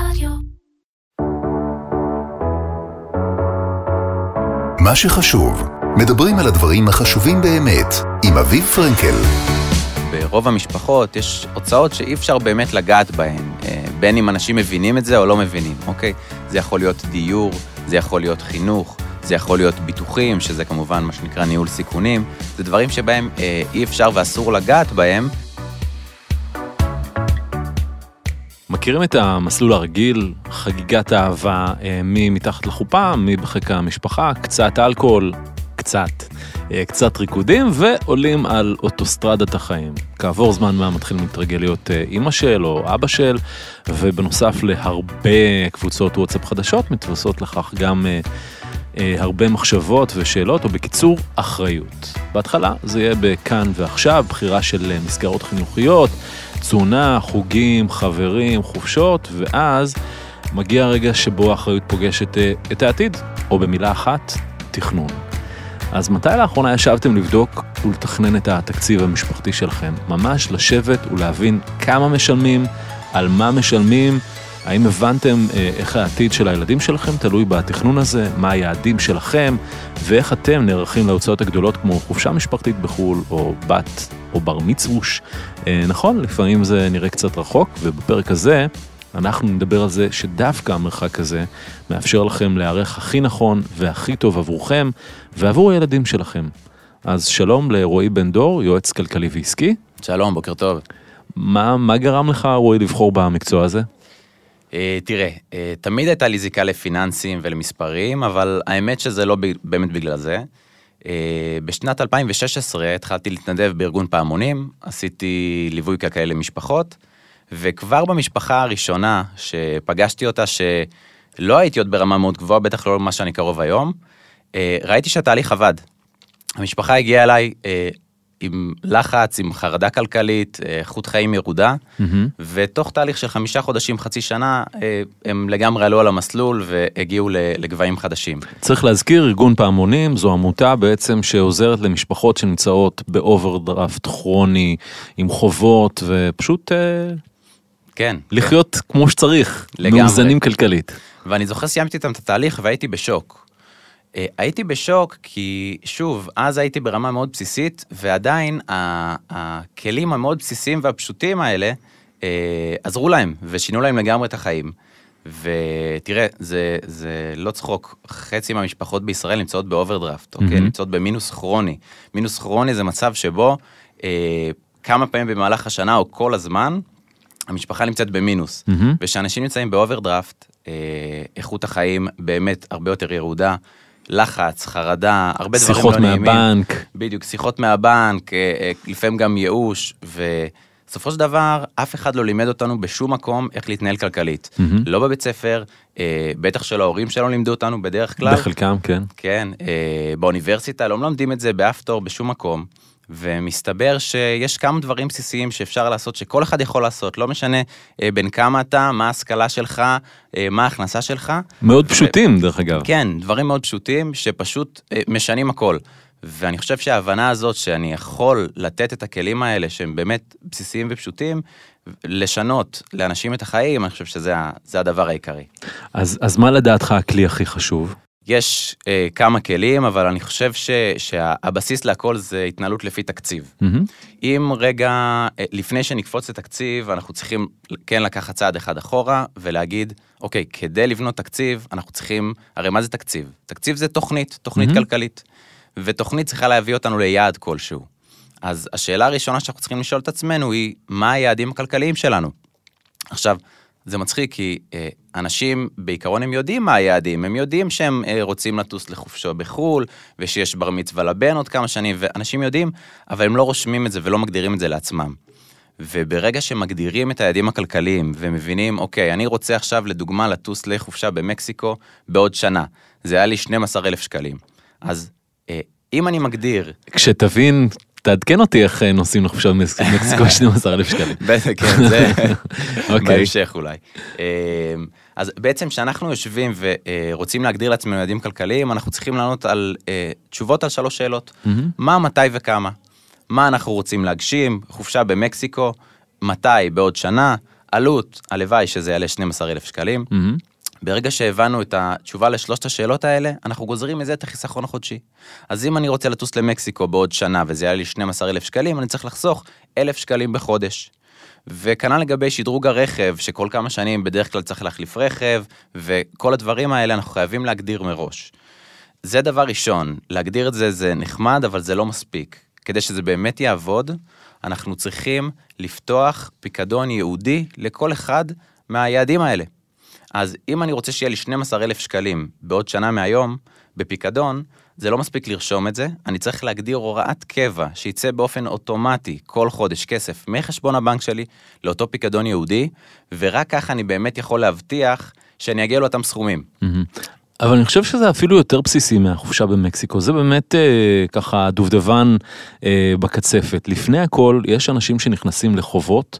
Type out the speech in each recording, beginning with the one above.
רדיו. מה שחשוב, מדברים על הדברים החשובים באמת, עם אביב פרנקל. ברוב המשפחות יש הוצאות שאי אפשר באמת לגעת בהן, אה, בין אם אנשים מבינים את זה או לא מבינים, אוקיי? זה יכול להיות דיור, זה יכול להיות חינוך, זה יכול להיות ביטוחים, שזה כמובן מה שנקרא ניהול סיכונים, זה דברים שבהם אה, אי אפשר ואסור לגעת בהם. מכירים את המסלול הרגיל, חגיגת אהבה, אה, מי מתחת לחופה, מי בחיק המשפחה, קצת אלכוהול, קצת, אה, קצת ריקודים, ועולים על אוטוסטרדת החיים. כעבור זמן מה מתחילים להתרגל להיות אה, אימא של או אבא של, ובנוסף להרבה קבוצות וואטסאפ חדשות, מתווספות לכך גם הרבה מחשבות ושאלות, או בקיצור, אחריות. בהתחלה זה יהיה בכאן ועכשיו, בחירה של מסגרות חינוכיות, תזונה, חוגים, חברים, חופשות, ואז מגיע הרגע שבו האחריות פוגשת אה, את העתיד, או במילה אחת, תכנון. אז מתי לאחרונה ישבתם לבדוק ולתכנן את התקציב המשפחתי שלכם? ממש לשבת ולהבין כמה משלמים, על מה משלמים, האם הבנתם אה, איך העתיד של הילדים שלכם תלוי בתכנון הזה, מה היעדים שלכם, ואיך אתם נערכים להוצאות הגדולות כמו חופשה משפחתית בחו"ל, או בת, או בר מצווש. אה, נכון, לפעמים זה נראה קצת רחוק, ובפרק הזה אנחנו נדבר על זה שדווקא המרחק הזה מאפשר לכם להיערך הכי נכון והכי טוב עבורכם ועבור הילדים שלכם. אז שלום לרועי בן דור, יועץ כלכלי ועסקי. שלום, בוקר טוב. מה, מה גרם לך, רועי, לבחור במקצוע הזה? אה, תראה, אה, תמיד הייתה לי זיקה לפיננסים ולמספרים, אבל האמת שזה לא באמת בגלל זה. אה, בשנת 2016 התחלתי להתנדב בארגון פעמונים, עשיתי ליווי כלכלי למשפחות, וכבר במשפחה הראשונה שפגשתי אותה, שלא הייתי עוד ברמה מאוד גבוהה, בטח לא מה שאני קרוב היום, ראיתי שהתהליך עבד. המשפחה הגיעה אליי עם לחץ, עם חרדה כלכלית, אה, איכות חיים ירודה, מהמם. ותוך תהליך של חמישה חודשים, חצי שנה, אה, הם לגמרי עלו על המסלול והגיעו לגבהים חדשים. צריך להזכיר, ארגון פעמונים זו עמותה בעצם שעוזרת למשפחות שנמצאות באוברדרפט כרוני, עם חובות, ופשוט אה, כן. לחיות כמו שצריך, לגמרי. מאוזנים כלכלית. ואני זוכר סיימתי איתם את התהליך והייתי בשוק. אה, הייתי בשוק כי, שוב, אז הייתי ברמה מאוד בסיסית, ועדיין הכלים המאוד בסיסיים והפשוטים האלה אה, עזרו להם ושינו להם לגמרי את החיים. ותראה, זה, זה לא צחוק, חצי מהמשפחות בישראל נמצאות באוברדרפט, אוקיי? מהמם. נמצאות במינוס כרוני. מינוס כרוני זה מצב שבו אה, כמה פעמים במהלך השנה או כל הזמן, המשפחה נמצאת במינוס. מהמם. וכשאנשים נמצאים באוברדרפט, אה, איכות החיים באמת הרבה יותר ירודה, לחץ, חרדה, הרבה דברים שיחות לא נעימים. מהבנק. בדיוק, שיחות מהבנק, אה, אה, לפעמים גם ייאוש, ובסופו של דבר, אף אחד לא לימד אותנו בשום מקום איך להתנהל כלכלית. מהמם. לא בבית ספר, אה, בטח שלא ההורים שלנו לימדו אותנו בדרך כלל. בחלקם, כן. כן, אה, באוניברסיטה לא מלמדים את זה באף תור בשום מקום. ומסתבר שיש כמה דברים בסיסיים שאפשר לעשות, שכל אחד יכול לעשות, לא משנה אה, בין כמה אתה, מה ההשכלה שלך, אה, מה ההכנסה שלך. מאוד פשוטים, דרך אגב. כן, דברים מאוד פשוטים שפשוט אה, משנים הכל. ואני חושב שההבנה הזאת שאני יכול לתת את הכלים האלה שהם באמת בסיסיים ופשוטים, לשנות לאנשים את החיים, אני חושב שזה הדבר העיקרי. אז, אז מה לדעתך הכלי הכי חשוב? יש אה, כמה כלים, אבל אני חושב ש, שהבסיס להכל זה התנהלות לפי תקציב. מהמם. אם רגע, אה, לפני שנקפוץ לתקציב, אנחנו צריכים כן לקחת צעד אחד אחורה ולהגיד, אוקיי, כדי לבנות תקציב, אנחנו צריכים, הרי מה זה תקציב? תקציב זה תוכנית, תוכנית מהמם. כלכלית. ותוכנית צריכה להביא אותנו ליעד כלשהו. אז השאלה הראשונה שאנחנו צריכים לשאול את עצמנו היא, מה היעדים הכלכליים שלנו? עכשיו, זה מצחיק כי אה, אנשים בעיקרון הם יודעים מה היעדים, הם יודעים שהם אה, רוצים לטוס לחופשו בחו"ל, ושיש בר מצווה לבן עוד כמה שנים, ואנשים יודעים, אבל הם לא רושמים את זה ולא מגדירים את זה לעצמם. וברגע שמגדירים את היעדים הכלכליים ומבינים, אוקיי, אני רוצה עכשיו לדוגמה לטוס לחופשה במקסיקו בעוד שנה, זה היה לי 12,000 שקלים. אז אה, אם אני מגדיר כשתבין, תעדכן אותי איך אה, נוסעים לחופשה במקסיקו 12,000 שקלים. בטח, כן, זה אוקיי. בהמשך אולי. אמ, אז בעצם כשאנחנו יושבים ורוצים להגדיר לעצמנו יעדים כלכליים, אנחנו צריכים לענות על אה, תשובות על שלוש שאלות. מה, מתי וכמה? מה אנחנו רוצים להגשים? חופשה במקסיקו? מתי? בעוד שנה? עלות, הלוואי שזה יעלה 12,000 שקלים. מהמם. ברגע שהבנו את התשובה לשלושת השאלות האלה, אנחנו גוזרים מזה את החיסכון החודשי. אז אם אני רוצה לטוס למקסיקו בעוד שנה וזה יעלה לי 12,000 שקלים, אני צריך לחסוך 1,000 שקלים בחודש. וכנ"ל לגבי שדרוג הרכב, שכל כמה שנים בדרך כלל צריך להחליף רכב, וכל הדברים האלה אנחנו חייבים להגדיר מראש. זה דבר ראשון, להגדיר את זה זה נחמד, אבל זה לא מספיק. כדי שזה באמת יעבוד, אנחנו צריכים לפתוח פיקדון ייעודי לכל אחד מהיעדים האלה. אז אם אני רוצה שיהיה לי 12,000 שקלים בעוד שנה מהיום, בפיקדון, זה לא מספיק לרשום את זה, אני צריך להגדיר הוראת קבע שיצא באופן אוטומטי כל חודש כסף מחשבון הבנק שלי לאותו פיקדון ייעודי, ורק ככה אני באמת יכול להבטיח שאני אגיע לאותם סכומים. מהמם. אבל אני חושב שזה אפילו יותר בסיסי מהחופשה במקסיקו, זה באמת אה, ככה דובדבן אה, בקצפת. לפני הכל, יש אנשים שנכנסים לחובות,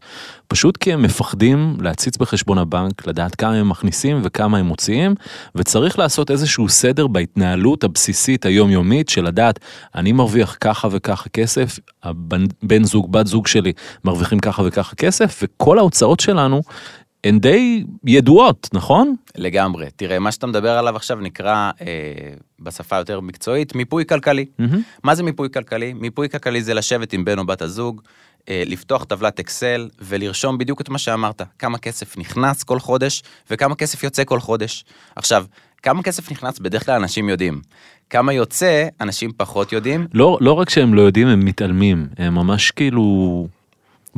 פשוט כי הם מפחדים להציץ בחשבון הבנק, לדעת כמה הם מכניסים וכמה הם מוציאים, וצריך לעשות איזשהו סדר בהתנהלות הבסיסית היומיומית של לדעת, אני מרוויח ככה וככה כסף, הבן בן זוג, בת זוג שלי מרוויחים ככה וככה כסף, וכל ההוצאות שלנו הן די ידועות, נכון? לגמרי. תראה, מה שאתה מדבר עליו עכשיו נקרא, אה, בשפה יותר מקצועית, מיפוי כלכלי. מהמם. מה זה מיפוי כלכלי? מיפוי כלכלי זה לשבת עם בן או בת הזוג, אה, לפתוח טבלת אקסל ולרשום בדיוק את מה שאמרת, כמה כסף נכנס כל חודש וכמה כסף יוצא כל חודש. עכשיו, כמה כסף נכנס בדרך כלל אנשים יודעים. כמה יוצא, אנשים פחות יודעים. לא, לא רק שהם לא יודעים, הם מתעלמים, הם ממש כאילו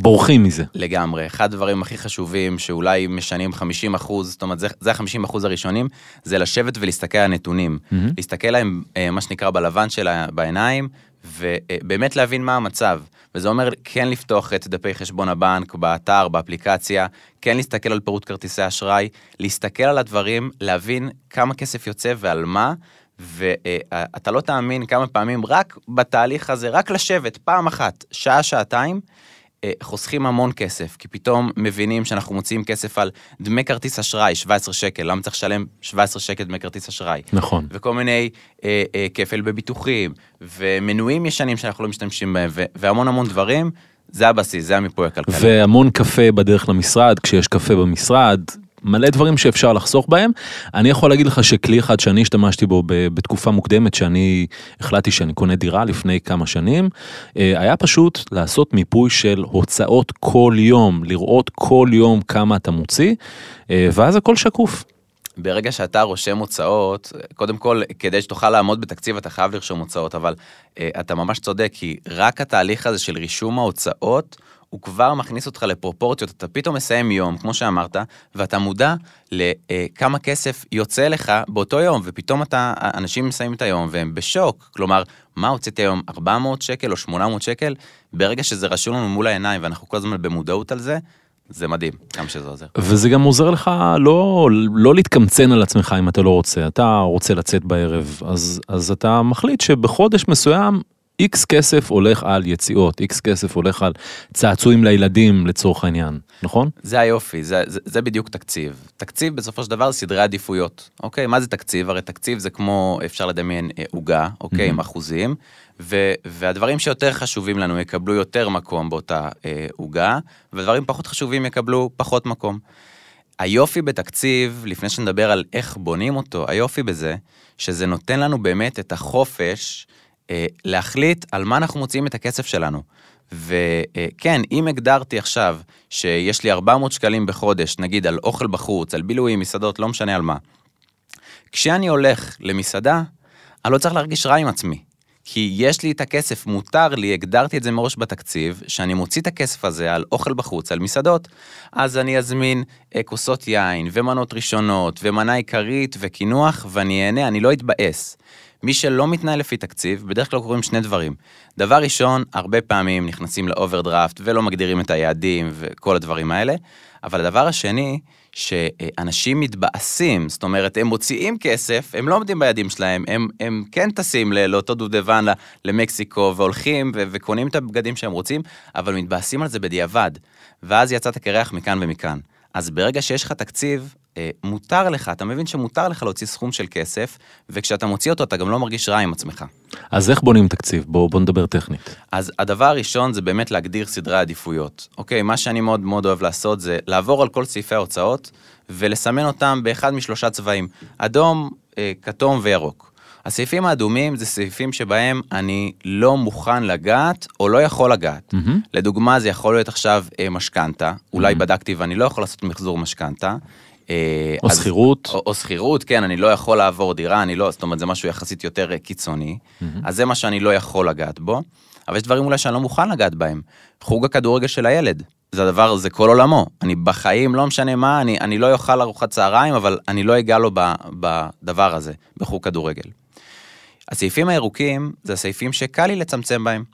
בורחים מזה. לגמרי. אחד הדברים הכי חשובים שאולי משנים 50 אחוז, זאת אומרת, זה, זה ה-50 אחוז הראשונים, זה לשבת ולהסתכל על הנתונים. מהמם. להסתכל להם, אה, מה שנקרא, בלבן של בעיניים, ובאמת להבין מה המצב. וזה אומר כן לפתוח את דפי חשבון הבנק באתר, באפליקציה, כן להסתכל על פירוט כרטיסי אשראי, להסתכל על הדברים, להבין כמה כסף יוצא ועל מה, ואתה לא תאמין כמה פעמים רק בתהליך הזה, רק לשבת פעם אחת, שעה, שעתיים, אה, חוסכים המון כסף, כי פתאום מבינים שאנחנו מוציאים כסף על דמי כרטיס אשראי, 17 שקל, למה צריך לשלם 17 שקל דמי כרטיס אשראי? נכון. וכל מיני אה, אה, כפל בביטוחים, ומנויים ישנים שאנחנו לא משתמשים בהם, והמון המון דברים, זה הבסיס, זה המיפוי הכלכלי. והמון קפה בדרך למשרד, כשיש קפה במשרד, מלא דברים שאפשר לחסוך בהם. אני יכול להגיד לך שכלי אחד שאני השתמשתי בו בתקופה מוקדמת, שאני החלטתי שאני קונה דירה לפני כמה שנים, אה, היה פשוט לעשות מיפוי של הוצאות כל יום, לראות כל יום כמה אתה מוציא, אה, ואז הכל שקוף. ברגע שאתה רושם הוצאות, קודם כל, כדי שתוכל לעמוד בתקציב, אתה חייב לרשום הוצאות, אבל אה, אתה ממש צודק, כי רק התהליך הזה של רישום ההוצאות, הוא כבר מכניס אותך לפרופורציות, אתה פתאום מסיים יום, כמו שאמרת, ואתה מודע לכמה כסף יוצא לך באותו יום, ופתאום אתה, אנשים מסיימים את היום והם בשוק, כלומר, מה הוצאתי היום, 400 שקל או 800 שקל? ברגע שזה רשום לנו מול העיניים ואנחנו כל הזמן במודעות על זה, זה מדהים, כמה שזה עוזר. וזה גם עוזר לך לא, לא להתקמצן על עצמך אם אתה לא רוצה, אתה רוצה לצאת בערב, אז, אז אתה מחליט שבחודש מסוים איקס כסף הולך על יציאות, איקס כסף הולך על צעצועים לילדים לצורך העניין, נכון? זה היופי, זה, זה, זה בדיוק תקציב. תקציב בסופו של דבר סדרי עדיפויות. אוקיי, מה זה תקציב? הרי תקציב זה כמו, אפשר לדמיין אה, עוגה, אוקיי, Mhm. עם אחוזים, ו, והדברים שיותר חשובים לנו יקבלו יותר מקום באותה אה, עוגה, ודברים פחות חשובים יקבלו פחות מקום. היופי בתקציב, לפני שנדבר על איך בונים אותו, היופי בזה, שזה נותן לנו באמת את החופש אה, להחליט על מה אנחנו מוציאים את הכסף שלנו. וכן, אם הגדרתי עכשיו שיש לי 400 שקלים בחודש, נגיד על אוכל בחוץ, על בילויים, מסעדות, לא משנה על מה, כשאני הולך למסעדה, אני לא צריך להרגיש רע עם עצמי. כי יש לי את הכסף, מותר לי, הגדרתי את זה מראש בתקציב, שאני מוציא את הכסף הזה על אוכל בחוץ, על מסעדות, אז אני אזמין אה, כוסות יין, ומנות ראשונות, ומנה עיקרית, וקינוח, ואני אהנה, אני לא אתבאס. מי שלא מתנהל לפי תקציב, בדרך כלל קורים שני דברים. דבר ראשון, הרבה פעמים נכנסים לאוברדרפט ולא מגדירים את היעדים וכל הדברים האלה, אבל הדבר השני, שאנשים מתבאסים, זאת אומרת, הם מוציאים כסף, הם לא עומדים ביעדים שלהם, הם, הם כן טסים לאותו דובדבן למקסיקו והולכים ו- וקונים את הבגדים שהם רוצים, אבל מתבאסים על זה בדיעבד, ואז יצאת קרח מכאן ומכאן. אז ברגע שיש לך תקציב, מותר לך, אתה מבין שמותר לך להוציא סכום של כסף, וכשאתה מוציא אותו אתה גם לא מרגיש רע עם עצמך. אז איך בונים תקציב? בואו בוא נדבר טכנית. אז הדבר הראשון זה באמת להגדיר סדרי עדיפויות. אוקיי, מה שאני מאוד מאוד אוהב לעשות זה לעבור על כל סעיפי ההוצאות, ולסמן אותם באחד משלושה צבעים, אדום, אה, כתום וירוק. הסעיפים האדומים זה סעיפים שבהם אני לא מוכן לגעת או לא יכול לגעת. Mm-hmm. לדוגמה, זה יכול להיות עכשיו אה, משכנתה, אולי מהמם. בדקתי ואני לא יכול לעשות מחזור משכנתה. אה, או שכירות. או, או שכירות, כן, אני לא יכול לעבור דירה, אני לא, זאת אומרת, זה משהו יחסית יותר אה, קיצוני. אז זה מה שאני לא יכול לגעת בו, אבל יש דברים אולי שאני לא מוכן לגעת בהם. חוג הכדורגל של הילד, זה הדבר, זה כל עולמו. אני בחיים, לא משנה מה, אני, אני לא אוכל ארוחת צהריים, אבל אני לא אגע לו ב, בדבר הזה, בחוג כדורגל. הסעיפים הירוקים זה הסעיפים שקל לי לצמצם בהם.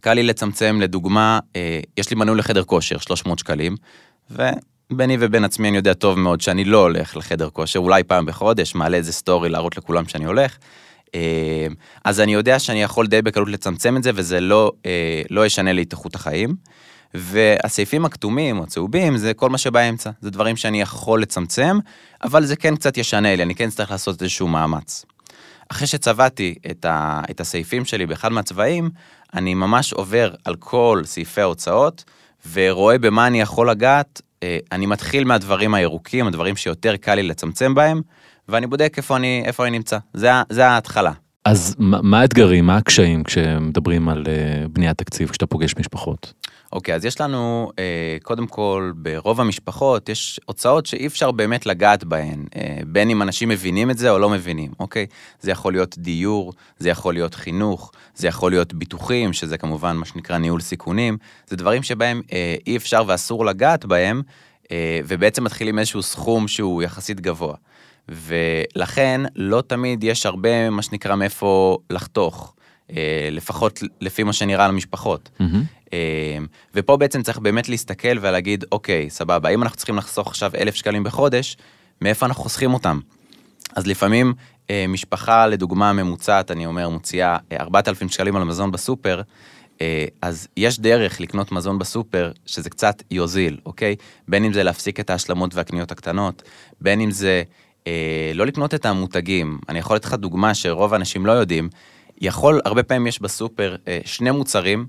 קל לי לצמצם, לדוגמה, אה, יש לי מנוי לחדר כושר, 300 שקלים, וביני ובין עצמי אני יודע טוב מאוד שאני לא הולך לחדר כושר, אולי פעם בחודש, מעלה איזה סטורי להראות לכולם שאני הולך. אה, אז אני יודע שאני יכול די בקלות לצמצם את זה, וזה לא, אה, לא ישנה לי את איכות החיים. והסעיפים הכתומים או הצהובים זה כל מה שבאמצע, זה דברים שאני יכול לצמצם, אבל זה כן קצת ישנה לי, אני כן צריך לעשות איזשהו מאמץ. אחרי שצבעתי את, ה, את הסעיפים שלי באחד מהצבעים, אני ממש עובר על כל סעיפי ההוצאות, ורואה במה אני יכול לגעת. אה, אני מתחיל מהדברים הירוקים, הדברים שיותר קל לי לצמצם בהם, ואני בודק איפה אני, איפה אני נמצא. זה, זה ההתחלה. אז מה האתגרים, מה הקשיים כשמדברים על אה, בניית תקציב, כשאתה פוגש משפחות? אוקיי, אז יש לנו, אה, קודם כל, ברוב המשפחות יש הוצאות שאי אפשר באמת לגעת בהן, אה, בין אם אנשים מבינים את זה או לא מבינים, אוקיי? זה יכול להיות דיור, זה יכול להיות חינוך, זה יכול להיות ביטוחים, שזה כמובן מה שנקרא ניהול סיכונים, זה דברים שבהם אי אפשר ואסור לגעת בהם, ובעצם מתחילים איזשהו סכום שהוא יחסית גבוה. ולכן לא תמיד יש הרבה, מה שנקרא, מאיפה לחתוך, אה, לפחות לפי מה שנראה למשפחות. מהמם. אה, ופה בעצם צריך באמת להסתכל ולהגיד, אוקיי, סבבה, אם אנחנו צריכים לחסוך עכשיו אלף שקלים בחודש, מאיפה אנחנו חוסכים אותם? אז לפעמים אה, משפחה, לדוגמה ממוצעת, אני אומר, מוציאה אה, 4,000 שקלים על מזון בסופר, אז יש דרך לקנות מזון בסופר שזה קצת יוזיל, אוקיי? בין אם זה להפסיק את ההשלמות והקניות הקטנות, בין אם זה לא לקנות את המותגים. אני יכול לתת לך דוגמה שרוב האנשים לא יודעים. יכול, הרבה פעמים יש בסופר אה, שני מוצרים,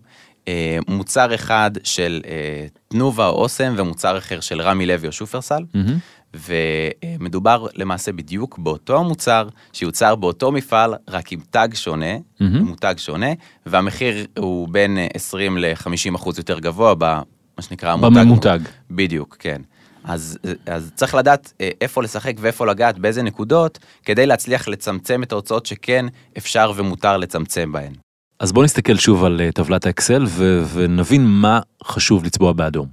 אה, מוצר אחד של אה, תנובה או אוסם ומוצר אחר של רמי לוי או שופרסל. מהמם. ומדובר למעשה בדיוק באותו מוצר שיוצר באותו מפעל, רק עם תג שונה, מהמם. מותג שונה, והמחיר הוא בין אה, 20 ל-50 אחוז יותר גבוה במה שנקרא המותג. בממותג. בדיוק, כן. אז, אז צריך לדעת אה, איפה לשחק ואיפה לגעת, באיזה נקודות, כדי להצליח לצמצם את ההוצאות שכן אפשר ומותר לצמצם בהן. אז בוא נסתכל שוב על אה, טבלת האקסל ו- ונבין מה חשוב לצבוע באדום.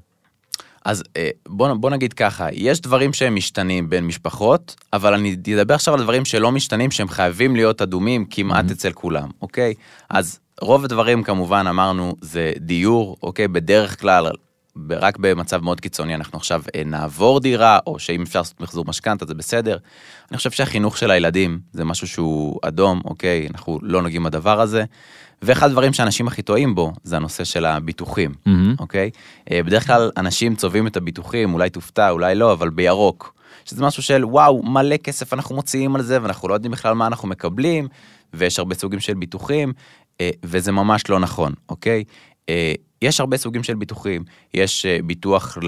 אז אה, בוא, בוא נגיד ככה, יש דברים שהם משתנים בין משפחות, אבל אני אדבר עכשיו על דברים שלא משתנים, שהם חייבים להיות אדומים כמעט Mhm. אצל כולם, אוקיי? אז רוב הדברים כמובן אמרנו זה דיור, אוקיי? בדרך כלל, רק במצב מאוד קיצוני אנחנו עכשיו אה, נעבור דירה, או שאם אפשר לעשות מחזור משכנתה זה בסדר. אני חושב שהחינוך של הילדים זה משהו שהוא אדום, אוקיי? אנחנו לא נוגעים בדבר הזה. ואחד הדברים שאנשים הכי טועים בו זה הנושא של הביטוחים. מהמם. אוקיי? אה, בדרך כלל אנשים צובעים את הביטוחים, אולי תופתע, אולי לא, אבל בירוק. שזה משהו של וואו, מלא כסף אנחנו מוציאים על זה, ואנחנו לא יודעים בכלל מה אנחנו מקבלים, ויש הרבה סוגים של ביטוחים, אה, וזה ממש לא נכון, אוקיי? אה, יש הרבה סוגים של ביטוחים, יש אה, ביטוח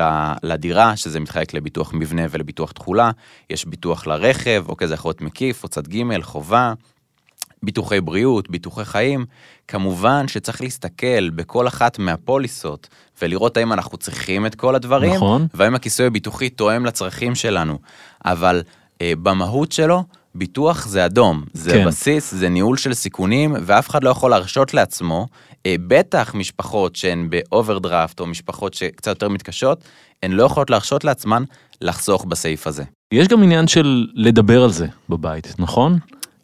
לדירה, שזה מתחלק לביטוח מבנה ולביטוח תכולה, יש ביטוח לרכב, אוקיי, זה יכול להיות מקיף, או צד ג', חובה, ביטוחי בריאות, ביטוחי חיים, כמובן שצריך להסתכל בכל אחת מהפוליסות ולראות האם אנחנו צריכים את כל הדברים, נכון. והאם הכיסוי הביטוחי תואם לצרכים שלנו. אבל אה, במהות שלו, ביטוח זה אדום, זה כן. בסיס, זה ניהול של סיכונים, ואף אחד לא יכול להרשות לעצמו, בטח משפחות שהן באוברדרפט או משפחות שקצת יותר מתקשות, הן לא יכולות להרשות לעצמן לחסוך בסעיף הזה. יש גם עניין של לדבר על זה בבית, נכון?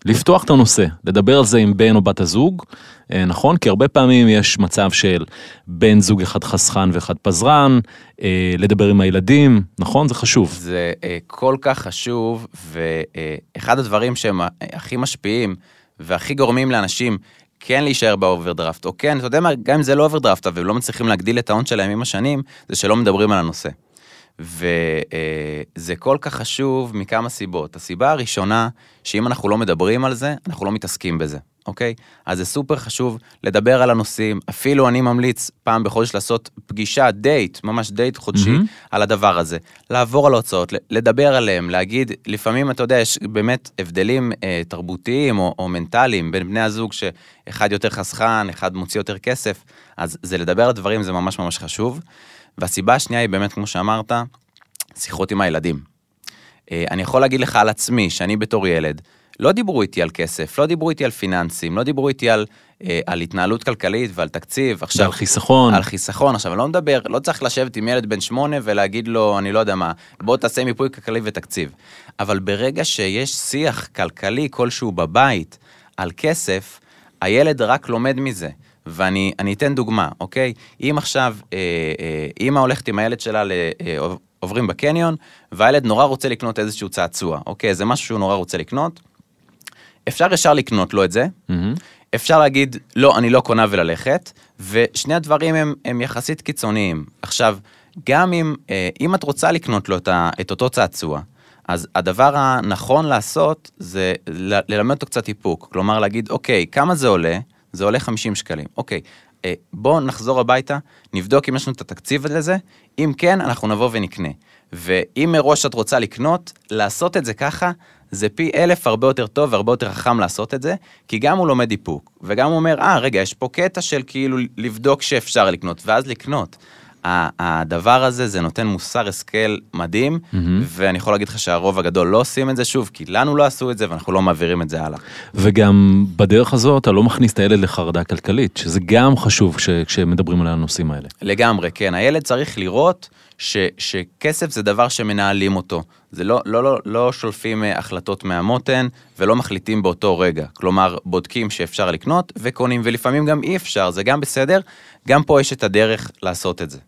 לפתוח את הנושא, לדבר על זה עם בן או בת הזוג, אה, נכון? כי הרבה פעמים יש מצב של בן זוג אחד חסכן ואחד פזרן, אה, לדבר עם הילדים, נכון? זה חשוב. זה אה, כל כך חשוב, ואחד הדברים שהם הכי משפיעים והכי גורמים לאנשים כן להישאר באוברדרפט, או כן, אתה יודע מה, גם אם זה לא אוברדרפט, אבל לא מצליחים להגדיל את ההון שלהם עם השנים, זה שלא מדברים על הנושא. וזה כל כך חשוב מכמה סיבות. הסיבה הראשונה, שאם אנחנו לא מדברים על זה, אנחנו לא מתעסקים בזה, אוקיי? אז זה סופר חשוב לדבר על הנושאים. אפילו אני ממליץ פעם בחודש לעשות פגישה, דייט, ממש דייט חודשי, מהמם. על הדבר הזה. לעבור על ההוצאות, לדבר עליהם, להגיד, לפעמים, אתה יודע, יש באמת הבדלים אה, תרבותיים או, או מנטליים בין בני הזוג, שאחד יותר חסכן, אחד מוציא יותר כסף, אז זה לדבר על הדברים, זה ממש ממש חשוב. והסיבה השנייה היא באמת, כמו שאמרת, שיחות עם הילדים. אה, אני יכול להגיד לך על עצמי, שאני בתור ילד, לא דיברו איתי על כסף, לא דיברו איתי על פיננסים, לא דיברו איתי על, אה, על התנהלות כלכלית ועל תקציב. ועל חיסכון. על חיסכון. עכשיו, אני לא מדבר, לא צריך לשבת עם ילד בן שמונה ולהגיד לו, אני לא יודע מה, בוא תעשה מיפוי כלכלי ותקציב. אבל ברגע שיש שיח כלכלי כלשהו בבית על כסף, הילד רק לומד מזה. ואני אני אתן דוגמה, אוקיי? אם עכשיו אה, אה, אימא הולכת עם הילד שלה, ל- אה, עוב- עוברים בקניון, והילד נורא רוצה לקנות איזשהו צעצוע, אוקיי? זה משהו שהוא נורא רוצה לקנות. אפשר ישר לקנות לו את זה, מהמם. אפשר להגיד, לא, אני לא קונה וללכת, ושני הדברים הם, הם יחסית קיצוניים. עכשיו, גם אם, אה, אם את רוצה לקנות לו את, ה, את אותו צעצוע, אז הדבר הנכון לעשות זה ל- ללמד אותו קצת איפוק. כלומר, להגיד, אוקיי, כמה זה עולה? זה עולה 50 שקלים. אוקיי, אה, בואו נחזור הביתה, נבדוק אם יש לנו את התקציב לזה, אם כן, אנחנו נבוא ונקנה. ואם מראש את רוצה לקנות, לעשות את זה ככה, זה פי אלף הרבה יותר טוב והרבה יותר חכם לעשות את זה, כי גם הוא לומד איפוק, וגם הוא אומר, אה, רגע, יש פה קטע של כאילו לבדוק שאפשר לקנות, ואז לקנות. הדבר הזה, זה נותן מוסר השכל מדהים, מהמם. ואני יכול להגיד לך שהרוב הגדול לא עושים את זה שוב, כי לנו לא עשו את זה ואנחנו לא מעבירים את זה הלאה. וגם בדרך הזאת אתה לא מכניס את הילד לחרדה כלכלית, שזה גם חשוב כש, כשמדברים על הנושאים האלה. לגמרי, כן. הילד צריך לראות ש, שכסף זה דבר שמנהלים אותו. זה לא, לא, לא, לא שולפים אה, החלטות מהמותן ולא מחליטים באותו רגע. כלומר, בודקים שאפשר לקנות וקונים, ולפעמים גם אי אפשר, זה גם בסדר. גם פה יש את הדרך לעשות את זה.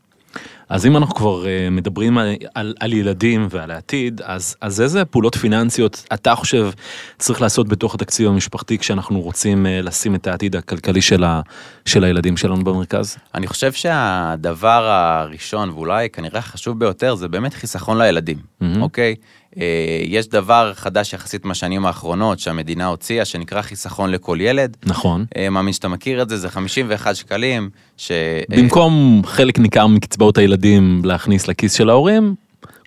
אז אם אנחנו כבר אה, מדברים על, על, על ילדים ועל העתיד, אז, אז איזה פעולות פיננסיות אתה חושב צריך לעשות בתוך התקציב המשפחתי כשאנחנו רוצים אה, לשים את העתיד הכלכלי של, ה, של הילדים שלנו במרכז? אני חושב שהדבר הראשון, ואולי כנראה החשוב ביותר, זה באמת חיסכון לילדים, מהמם. אוקיי? אה, יש דבר חדש יחסית מהשנים האחרונות שהמדינה הוציאה, שנקרא חיסכון לכל ילד. נכון. מאמין שאתה מכיר את זה, זה 51 שקלים, ש... במקום חלק ניכר מקצבאות הילדים להכניס לכיס של ההורים,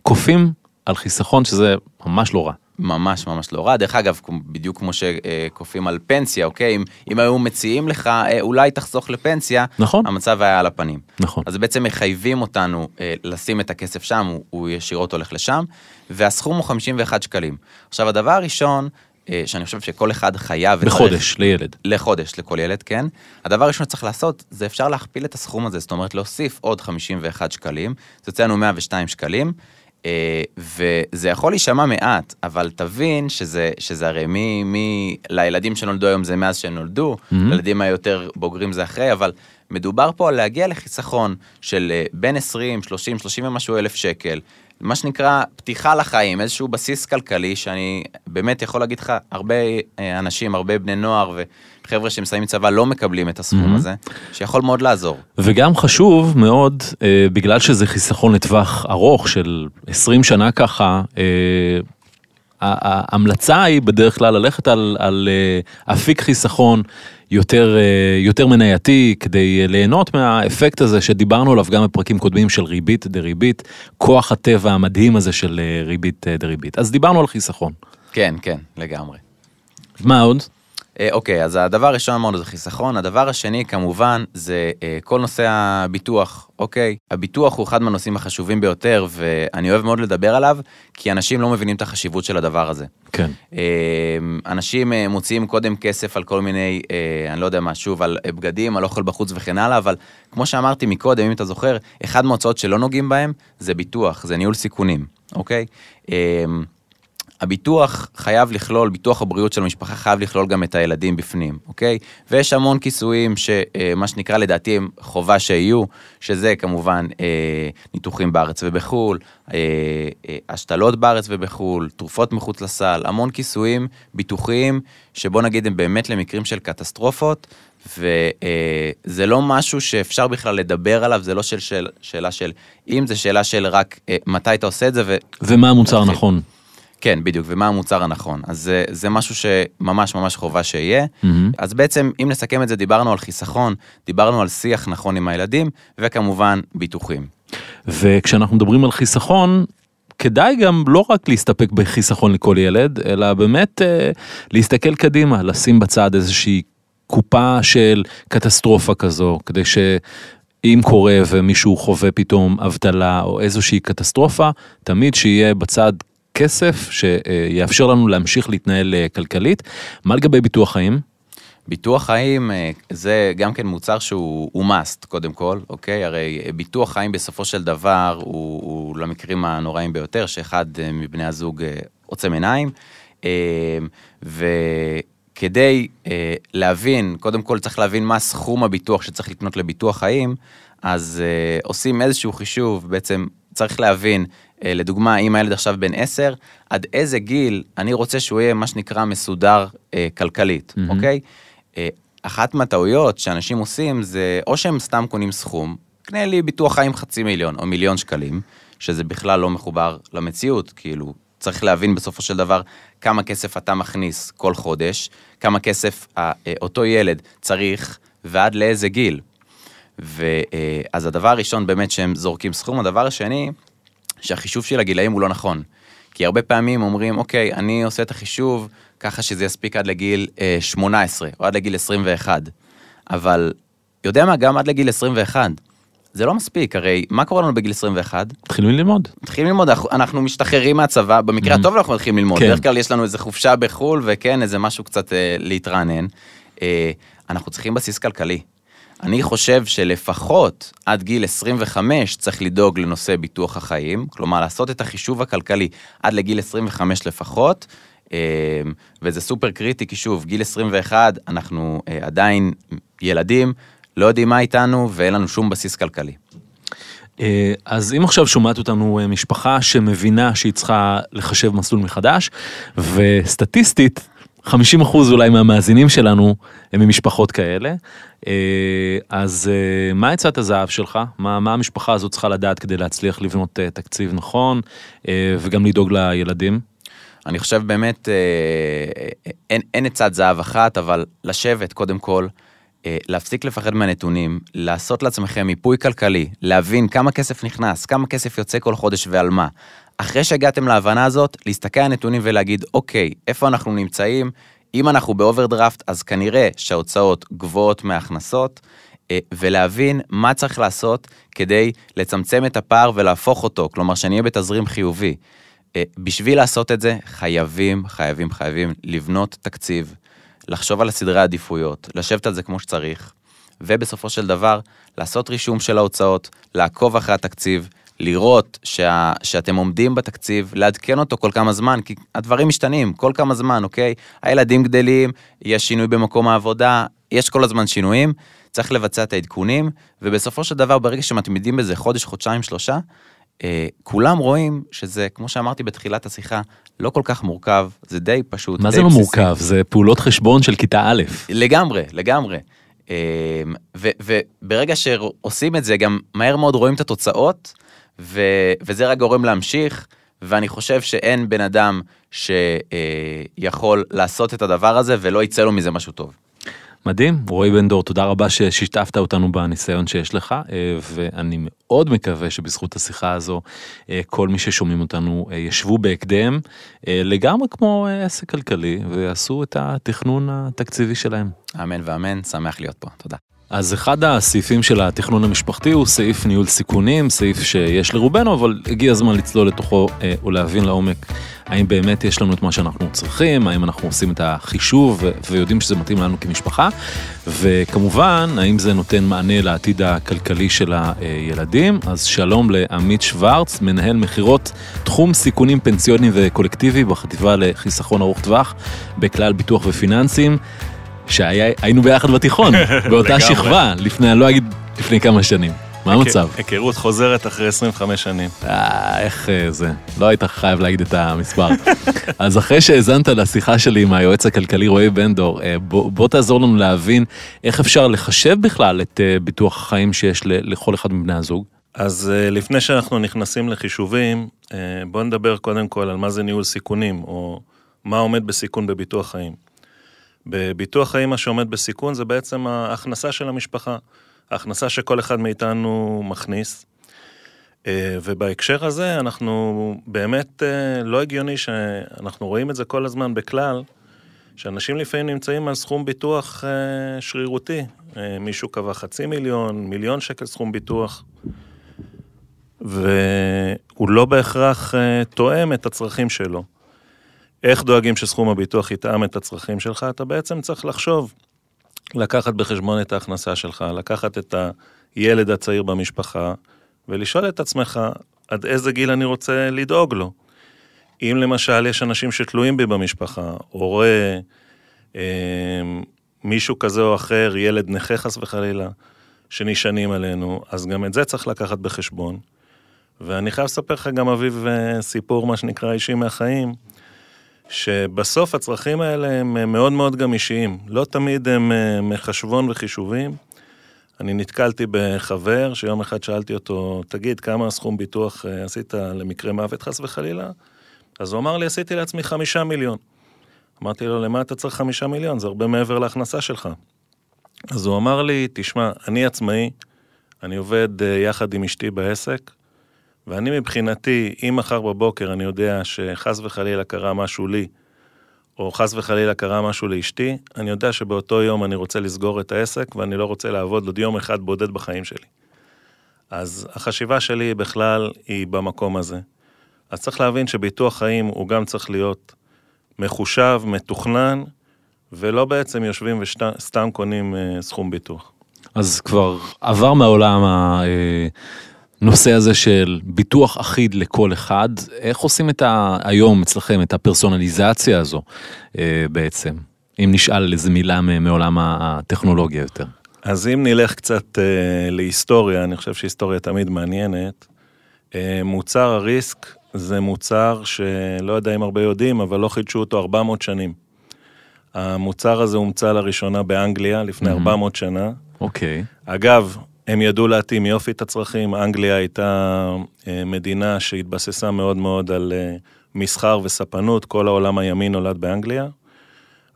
כופים על חיסכון שזה ממש לא רע. ממש ממש לא רע. דרך אגב, בדיוק כמו שכופים על פנסיה, אוקיי? אם, אם היו מציעים לך, אה, אולי תחסוך לפנסיה, נכון. המצב היה על הפנים. נכון. אז בעצם מחייבים אותנו אה, לשים את הכסף שם, הוא, הוא ישירות הולך לשם, והסכום הוא 51 שקלים. עכשיו, הדבר הראשון, אה, שאני חושב שכל אחד חייב... וצריך- בחודש לילד. לחודש לכל ילד, כן. הדבר הראשון שצריך לעשות, זה אפשר להכפיל את הסכום הזה, זאת אומרת להוסיף עוד 51 שקלים, זה יוצא לנו 102 שקלים, אה, וזה יכול להישמע מעט, אבל תבין שזה, שזה הרי מי, מי, לילדים שנולדו היום זה מאז שהם נולדו, Mhm. לילדים היותר בוגרים זה אחרי, אבל מדובר פה על להגיע לחיסכון של אה, בין 20, 30, 30 ומשהו אלף שקל. מה שנקרא פתיחה לחיים, איזשהו בסיס כלכלי שאני באמת יכול להגיד לך, הרבה אה, אנשים, הרבה בני נוער וחבר'ה שמסיימים צבא לא מקבלים את הסכום Mhm. הזה, שיכול מאוד לעזור. וגם חשוב מאוד, אה, בגלל שזה חיסכון לטווח ארוך של 20 שנה ככה, אה, ההמלצה היא בדרך כלל ללכת על, על אה, אפיק חיסכון יותר, אה, יותר מנייתי כדי אה, ליהנות מהאפקט הזה שדיברנו עליו גם בפרקים קודמים של ריבית דריבית, כוח הטבע המדהים הזה של ריבית דריבית. אז דיברנו על חיסכון. כן, כן, לגמרי. מה עוד? אה, אוקיי, אז הדבר הראשון אמרנו זה חיסכון, הדבר השני כמובן זה אה, כל נושא הביטוח, אוקיי? הביטוח הוא אחד מהנושאים החשובים ביותר ואני אוהב מאוד לדבר עליו, כי אנשים לא מבינים את החשיבות של הדבר הזה. כן. אה, אנשים אה, מוציאים קודם כסף על כל מיני, אה, אני לא יודע מה, שוב, על בגדים, על אוכל בחוץ וכן הלאה, אבל כמו שאמרתי מקודם, אם אתה זוכר, אחד מההוצאות שלא נוגעים בהם זה ביטוח, זה ניהול סיכונים, אוקיי? אה, הביטוח חייב לכלול, ביטוח הבריאות של המשפחה חייב לכלול גם את הילדים בפנים, אוקיי? ויש המון כיסויים שמה שנקרא לדעתי הם חובה שיהיו, שזה כמובן אה, ניתוחים בארץ ובחו"ל, אה, אה, השתלות בארץ ובחו"ל, תרופות מחוץ לסל, המון כיסויים ביטוחיים, שבוא נגיד הם באמת למקרים של קטסטרופות, וזה לא משהו שאפשר בכלל לדבר עליו, זה לא של, של, שאלה של אם, זה שאלה של רק אה, מתי אתה עושה את זה. ו... ומה המוצר הנכון. כן, בדיוק, ומה המוצר הנכון. אז זה, זה משהו שממש ממש חובה שיהיה. Mm-hmm. אז בעצם, אם נסכם את זה, דיברנו על חיסכון, דיברנו על שיח נכון עם הילדים, וכמובן, ביטוחים. וכשאנחנו מדברים על חיסכון, כדאי גם לא רק להסתפק בחיסכון לכל ילד, אלא באמת אה, להסתכל קדימה, לשים בצד איזושהי קופה של קטסטרופה כזו, כדי שאם קורה ומישהו חווה פתאום אבטלה או איזושהי קטסטרופה, תמיד שיהיה בצד כסף שיאפשר לנו להמשיך להתנהל אה, כלכלית. מה לגבי ביטוח חיים? ביטוח חיים אה, זה גם כן מוצר שהוא must קודם כל, אוקיי? הרי ביטוח חיים בסופו של דבר הוא, הוא למקרים הנוראים ביותר, שאחד אה, מבני הזוג עוצם עיניים. וכדי להבין, קודם כל צריך להבין מה סכום הביטוח שצריך לקנות לביטוח חיים, אז עושים איזשהו חישוב, בעצם צריך להבין לדוגמה, אם הילד עכשיו בן 10, עד איזה גיל אני רוצה שהוא יהיה מה שנקרא מסודר אה, כלכלית, mm-hmm. אוקיי? אה, אחת מהטעויות שאנשים עושים זה או שהם סתם קונים סכום, קנה לי ביטוח חיים חצי מיליון או מיליון שקלים, שזה בכלל לא מחובר למציאות, כאילו, צריך להבין בסופו של דבר כמה כסף אתה מכניס כל חודש, כמה כסף אה, אותו ילד צריך ועד לאיזה גיל. ואז הדבר הראשון באמת שהם זורקים סכום, הדבר השני, שהחישוב של הגילאים הוא לא נכון. כי הרבה פעמים אומרים, אוקיי, אני עושה את החישוב ככה שזה יספיק עד לגיל אה, 18 או עד לגיל 21. אבל, יודע מה, גם עד לגיל 21. זה לא מספיק, הרי מה קורה לנו בגיל 21? מתחילים ללמוד. מתחילים ללמוד, אנחנו משתחררים מהצבא, במקרה mm-hmm. הטוב אנחנו מתחילים ללמוד, כן. בדרך כלל יש לנו איזה חופשה בחו"ל, וכן, איזה משהו קצת אה, להתרענן. אה, אנחנו צריכים בסיס כלכלי. אני חושב שלפחות עד גיל 25 צריך לדאוג לנושא ביטוח החיים, כלומר לעשות את החישוב הכלכלי עד לגיל 25 לפחות, אה, וזה סופר קריטי, כי שוב, גיל 21 אנחנו אה, עדיין ילדים, לא יודעים מה איתנו ואין לנו שום בסיס כלכלי. אה, אז אם עכשיו שומעת אותנו משפחה שמבינה שהיא צריכה לחשב מסלול מחדש, וסטטיסטית 50% אולי מהמאזינים שלנו הם ממשפחות כאלה. אה, אז אה, מה עצת הזהב שלך? מה, מה המשפחה הזאת צריכה לדעת כדי להצליח לבנות אה, תקציב נכון וגם לדאוג לילדים? אני חושב באמת, אין, אין עצת זהב אחת, אבל לשבת קודם כל, להפסיק לפחד מהנתונים, לעשות לעצמכם מיפוי כלכלי, להבין כמה כסף נכנס, כמה כסף יוצא כל חודש ועל מה. אחרי שהגעתם להבנה הזאת, להסתכל על הנתונים ולהגיד, אוקיי, איפה אנחנו נמצאים? אם אנחנו באוברדרפט, אז כנראה שההוצאות גבוהות מההכנסות, אה, ולהבין מה צריך לעשות כדי לצמצם את הפער ולהפוך אותו, כלומר שנהיה בתזרים חיובי. אה, בשביל לעשות את זה, חייבים, חייבים, חייבים לבנות תקציב, לחשוב על הסדרי העדיפויות, לשבת על זה כמו שצריך, ובסופו של דבר, לעשות רישום של ההוצאות, לעקוב אחרי התקציב, לראות שה, שאתם עומדים בתקציב, לעדכן אותו כל כמה זמן, כי הדברים משתנים כל כמה זמן, אוקיי? הילדים גדלים, יש שינוי במקום העבודה, יש כל הזמן שינויים, צריך לבצע את העדכונים, ובסופו של דבר, ברגע שמתמידים בזה חודש, חודשיים, שלושה, אה, כולם רואים שזה, כמו שאמרתי בתחילת השיחה, לא כל כך מורכב, זה די פשוט. מה די זה לא מורכב? זה פעולות חשבון של כיתה א'. לגמרי, לגמרי. אה, וברגע שעושים את זה, גם מהר מאוד רואים את התוצאות, ו, וזה רק גורם להמשיך, ואני חושב שאין בן אדם שיכול לעשות את הדבר הזה ולא יצא לו מזה משהו טוב. מדהים, רועי בן דור, תודה רבה ששיתפת אותנו בניסיון שיש לך, אה, ואני מאוד מקווה שבזכות השיחה הזו, אה, כל מי ששומעים אותנו אה, ישבו בהקדם, לגמרי כמו עסק כלכלי, ויעשו את התכנון התקציבי שלהם. אמן ואמן, שמח להיות פה, תודה. אז אחד הסעיפים של התכנון המשפחתי הוא סעיף ניהול סיכונים, סעיף שיש לרובנו, אבל הגיע הזמן לצלול לתוכו אה, ולהבין לעומק האם באמת יש לנו את מה שאנחנו צריכים, האם אנחנו עושים את החישוב ויודעים שזה מתאים לנו כמשפחה, וכמובן, האם זה נותן מענה לעתיד הכלכלי של הילדים. אז שלום לעמית שוורץ, מנהל מכירות תחום סיכונים פנסיוניים וקולקטיבי בחטיבה לחיסכון ארוך טווח בכלל ביטוח ופיננסים. שהיינו ביחד בתיכון, באותה שכבה, לפני, אני לא אגיד לפני כמה שנים. מה המצב? היכרות חוזרת אחרי 25 שנים. אה, איך אה, זה, לא היית חייב להגיד את המספר. אז אחרי שהאזנת לשיחה שלי עם היועץ הכלכלי רועי בנדור, אה, בוא, בוא תעזור לנו להבין איך אפשר לחשב בכלל את אה, ביטוח החיים שיש לכל אחד מבני הזוג. אז לפני שאנחנו נכנסים לחישובים, בוא נדבר קודם כל על מה זה ניהול סיכונים, או מה עומד בסיכון בביטוח חיים. בביטוח חיים מה שעומד בסיכון זה בעצם ההכנסה של המשפחה, ההכנסה שכל אחד מאיתנו מכניס. אה, ובהקשר הזה אנחנו באמת אה, לא הגיוני שאנחנו רואים את זה כל הזמן בכלל, שאנשים לפעמים נמצאים על סכום ביטוח אה, שרירותי. מישהו קבע חצי מיליון, מיליון שקל סכום ביטוח, והוא לא בהכרח תואם את הצרכים שלו. איך דואגים שסכום הביטוח יתאם את הצרכים שלך? אתה בעצם צריך לחשוב, לקחת בחשבון את ההכנסה שלך, לקחת את הילד הצעיר במשפחה, ולשאול את עצמך עד איזה גיל אני רוצה לדאוג לו. אם למשל יש אנשים שתלויים בי במשפחה, הורה, אה, מישהו כזה או אחר, ילד נכה חס וחלילה, שנשענים עלינו, אז גם את זה צריך לקחת בחשבון. ואני חייב לספר לך גם, אביב, אה, סיפור, מה שנקרא, אישי מהחיים. שבסוף הצרכים האלה הם מאוד מאוד גמישיים, לא תמיד הם אה, מחשבון וחישובים. אני נתקלתי בחבר שיום אחד שאלתי אותו, תגיד, כמה סכום ביטוח אה, עשית למקרה מוות חס וחלילה? אז הוא אמר לי, עשיתי לעצמי חמישה מיליון. אמרתי לו, למה אתה צריך חמישה מיליון? זה הרבה מעבר להכנסה שלך. אז הוא אמר לי, תשמע, אני עצמאי, אני עובד אה, יחד עם אשתי בעסק, ואני מבחינתי, אם מחר בבוקר אני יודע שחס וחלילה קרה משהו לי, או חס וחלילה קרה משהו לאשתי, אני יודע שבאותו יום אני רוצה לסגור את העסק ואני לא רוצה לעבוד עוד יום אחד בודד בחיים שלי. אז החשיבה שלי בכלל היא במקום הזה. אז צריך להבין שביטוח חיים הוא גם צריך להיות מחושב, מתוכנן, ולא בעצם יושבים וסתם קונים אה, סכום ביטוח. אז כבר עבר מהעולם. אה, הנושא הזה של ביטוח אחיד לכל אחד, איך עושים את ה... היום אצלכם את הפרסונליזציה הזו אה, בעצם? אם נשאל איזה מילה מעולם הטכנולוגיה יותר. אז אם נלך קצת אה, להיסטוריה, אני חושב שהיסטוריה תמיד מעניינת. אה, מוצר הריסק זה מוצר שלא יודע אם הרבה יודעים, אבל לא חידשו אותו 400 שנים. המוצר הזה הומצא לראשונה באנגליה לפני mm-hmm. 400 שנה. אוקיי. Okay. אגב, הם ידעו להתאים יופי את הצרכים. אנגליה הייתה אה, מדינה שהתבססה מאוד מאוד על אה, מסחר וספנות, כל העולם הימי נולד באנגליה.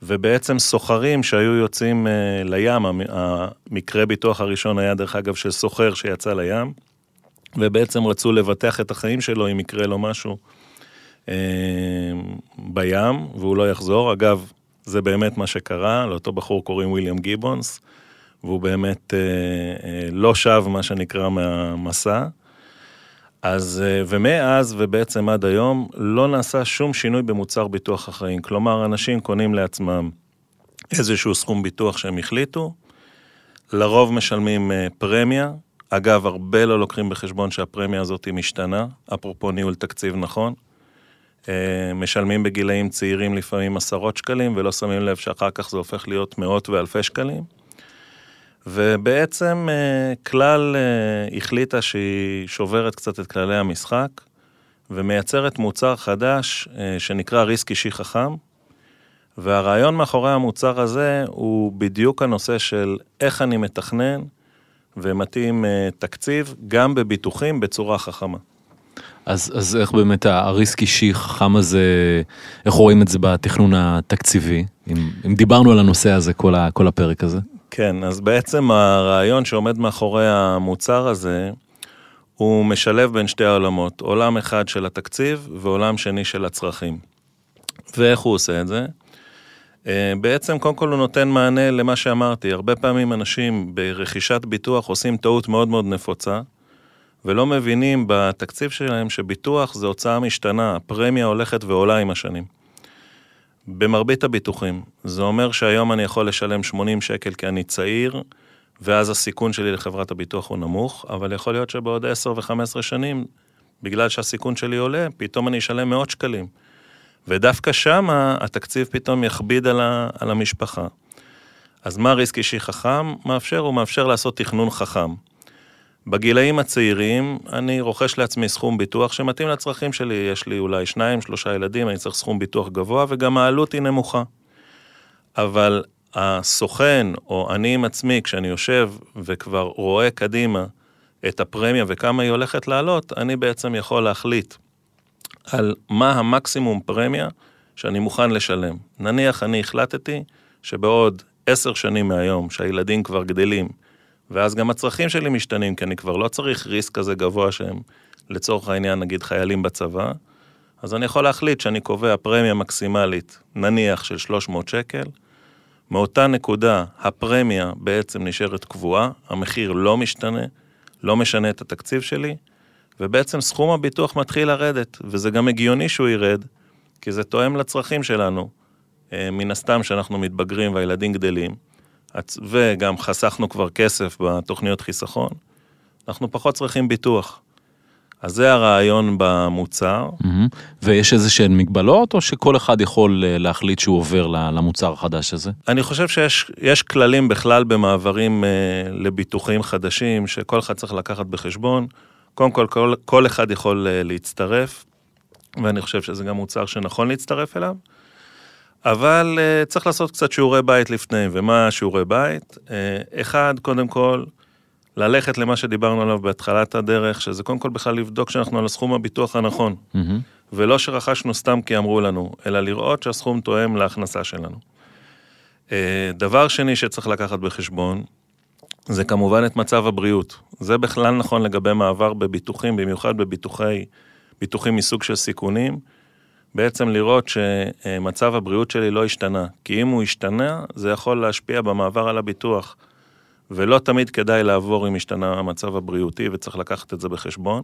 ובעצם סוחרים שהיו יוצאים אה, לים, המקרה ביטוח הראשון היה דרך אגב של סוחר שיצא לים, ובעצם רצו לבטח את החיים שלו אם יקרה לו משהו בים, והוא לא יחזור. אגב, זה באמת מה שקרה, לאותו בחור קוראים ויליאם גיבונס. והוא באמת אה, אה, לא שב, מה שנקרא, מהמסע. אז, אה, ומאז ובעצם עד היום, לא נעשה שום שינוי במוצר ביטוח החיים. כלומר, אנשים קונים לעצמם איזשהו סכום ביטוח שהם החליטו, לרוב משלמים פרמיה. אגב, הרבה לא לוקחים בחשבון שהפרמיה הזאת היא משתנה, אפרופו ניהול תקציב נכון. משלמים בגילאים צעירים לפעמים עשרות שקלים, ולא שמים לב שאחר כך זה הופך להיות מאות ואלפי שקלים. ובעצם אה, כלל אה, החליטה שהיא שוברת קצת את כללי המשחק, ומייצרת מוצר חדש אה, שנקרא ריסק אישי חכם, והרעיון מאחורי המוצר הזה הוא בדיוק הנושא של איך אני מתכנן ומתאים תקציב גם בביטוחים בצורה חכמה. אז, אז איך באמת הריסק אישי חכם הזה, איך רואים את זה בתכנון התקציבי? אם, אם דיברנו על הנושא הזה כל, ה, כל הפרק הזה. כן, אז בעצם הרעיון שעומד מאחורי המוצר הזה, הוא משלב בין שתי העולמות, עולם אחד של התקציב ועולם שני של הצרכים. ואיך הוא עושה את זה? אה, בעצם, קודם כל הוא נותן מענה למה שאמרתי. הרבה פעמים אנשים ברכישת ביטוח עושים טעות מאוד מאוד נפוצה, ולא מבינים בתקציב שלהם שביטוח זה הוצאה משתנה, הפרמיה הולכת ועולה עם השנים. במרבית הביטוחים, זה אומר שהיום אני יכול לשלם 80 שקל כי אני צעיר, ואז הסיכון שלי לחברת הביטוח הוא נמוך, אבל יכול להיות שבעוד 10 ו-15 שנים, בגלל שהסיכון שלי עולה, פתאום אני אשלם מאות שקלים. ודווקא שמה התקציב פתאום יכביד על, ה, על המשפחה. אז מה ריסק אישי חכם מאפשר? הוא מאפשר לעשות תכנון חכם. בגילאים הצעירים אני רוכש לעצמי סכום ביטוח שמתאים לצרכים שלי, יש לי אולי שניים, שלושה ילדים, אני צריך סכום ביטוח גבוה וגם העלות היא נמוכה. אבל הסוכן או אני עם עצמי, כשאני יושב וכבר רואה קדימה את הפרמיה וכמה היא הולכת לעלות, אני בעצם יכול להחליט על מה המקסימום פרמיה שאני מוכן לשלם. נניח אני החלטתי שבעוד עשר שנים מהיום, שהילדים כבר גדלים, ואז גם הצרכים שלי משתנים, כי אני כבר לא צריך ריסק כזה גבוה שהם לצורך העניין נגיד חיילים בצבא, אז אני יכול להחליט שאני קובע פרמיה מקסימלית, נניח של 300 שקל, מאותה נקודה הפרמיה בעצם נשארת קבועה, המחיר לא משתנה, לא משנה את התקציב שלי, ובעצם סכום הביטוח מתחיל לרדת, וזה גם הגיוני שהוא ירד, כי זה תואם לצרכים שלנו. אה, מן הסתם שאנחנו מתבגרים והילדים גדלים, וגם חסכנו כבר כסף בתוכניות חיסכון, אנחנו פחות צריכים ביטוח. אז זה הרעיון במוצר. Mm-hmm. ויש איזה שהן מגבלות, או שכל אחד יכול אה, להחליט שהוא עובר למוצר החדש הזה? אני חושב שיש כללים בכלל במעברים אה, לביטוחים חדשים, שכל אחד צריך לקחת בחשבון. קודם כל, כל, כל אחד יכול אה, להצטרף, ואני חושב שזה גם מוצר שנכון להצטרף אליו. אבל uh, צריך לעשות קצת שיעורי בית לפני, ומה שיעורי בית? Uh, אחד, קודם כל, ללכת למה שדיברנו עליו בהתחלת הדרך, שזה קודם כל בכלל לבדוק שאנחנו על הסכום הביטוח הנכון. Mm-hmm. ולא שרכשנו סתם כי אמרו לנו, אלא לראות שהסכום תואם להכנסה שלנו. Uh, דבר שני שצריך לקחת בחשבון, זה כמובן את מצב הבריאות. זה בכלל נכון לגבי מעבר בביטוחים, במיוחד בביטוחי, ביטוחים מסוג של סיכונים. בעצם לראות שמצב הבריאות שלי לא השתנה. כי אם הוא השתנה, זה יכול להשפיע במעבר על הביטוח. ולא תמיד כדאי לעבור אם השתנה המצב הבריאותי, וצריך לקחת את זה בחשבון.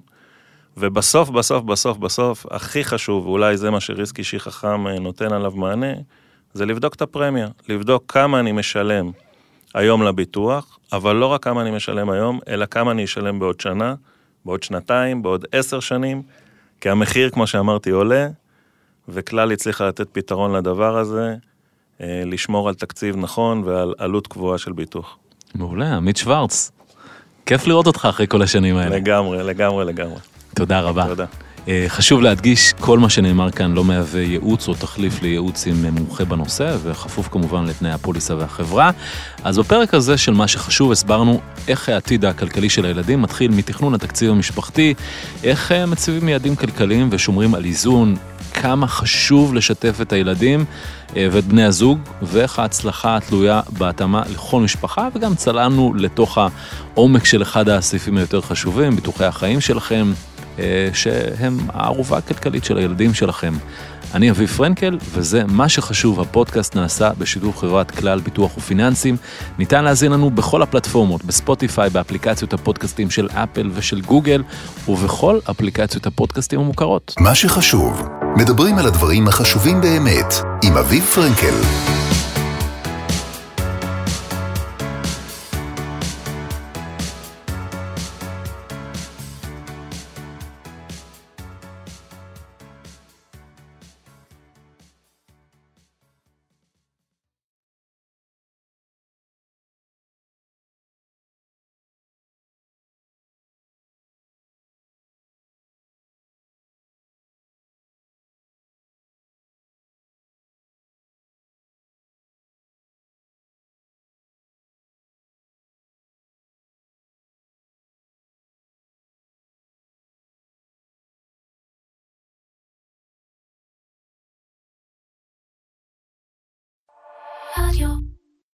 ובסוף, בסוף, בסוף, בסוף, הכי חשוב, ואולי זה מה שריסק אישי חכם אה, נותן עליו מענה, זה לבדוק את הפרמיה. לבדוק כמה אני משלם היום לביטוח, אבל לא רק כמה אני משלם היום, אלא כמה אני אשלם בעוד שנה, בעוד שנתיים, בעוד עשר שנים, כי המחיר, כמו שאמרתי, עולה, וכלל הצליחה לתת פתרון לדבר הזה, אה, לשמור על תקציב נכון ועל עלות קבועה של ביטוח. מעולה, עמית שוורץ. כיף לראות אותך אחרי כל השנים האלה. לגמרי, לגמרי, לגמרי. תודה רבה. תודה. אה, חשוב להדגיש, כל מה שנאמר כאן לא מהווה ייעוץ או תחליף לייעוץ עם מומחה בנושא, וכפוף כמובן לתנאי הפוליסה והחברה. אז בפרק הזה של מה שחשוב הסברנו איך העתיד הכלכלי של הילדים מתחיל מתכנון התקציב המשפחתי, איך אה, מציבים יעדים כלכליים ושומרים על איזון, כמה חשוב לשתף את הילדים אה, ואת בני הזוג, ואיך ההצלחה תלויה בהתאמה לכל משפחה, וגם צללנו לתוך העומק של אחד הסעיפים היותר חשובים, ביטוחי החיים שלכם, אה, שהם הערובה הכלכלית של הילדים שלכם. אני אביב פרנקל, וזה מה שחשוב, הפודקאסט נעשה בשידור חברת כלל ביטוח ופיננסים. ניתן להזין לנו בכל הפלטפורמות, בספוטיפיי, באפליקציות הפודקאסטים של אפל ושל גוגל, ובכל אפליקציות הפודקאסטים המוכרות. מה שחשוב, מדברים על הדברים החשובים באמת, עם אביב פרנקל.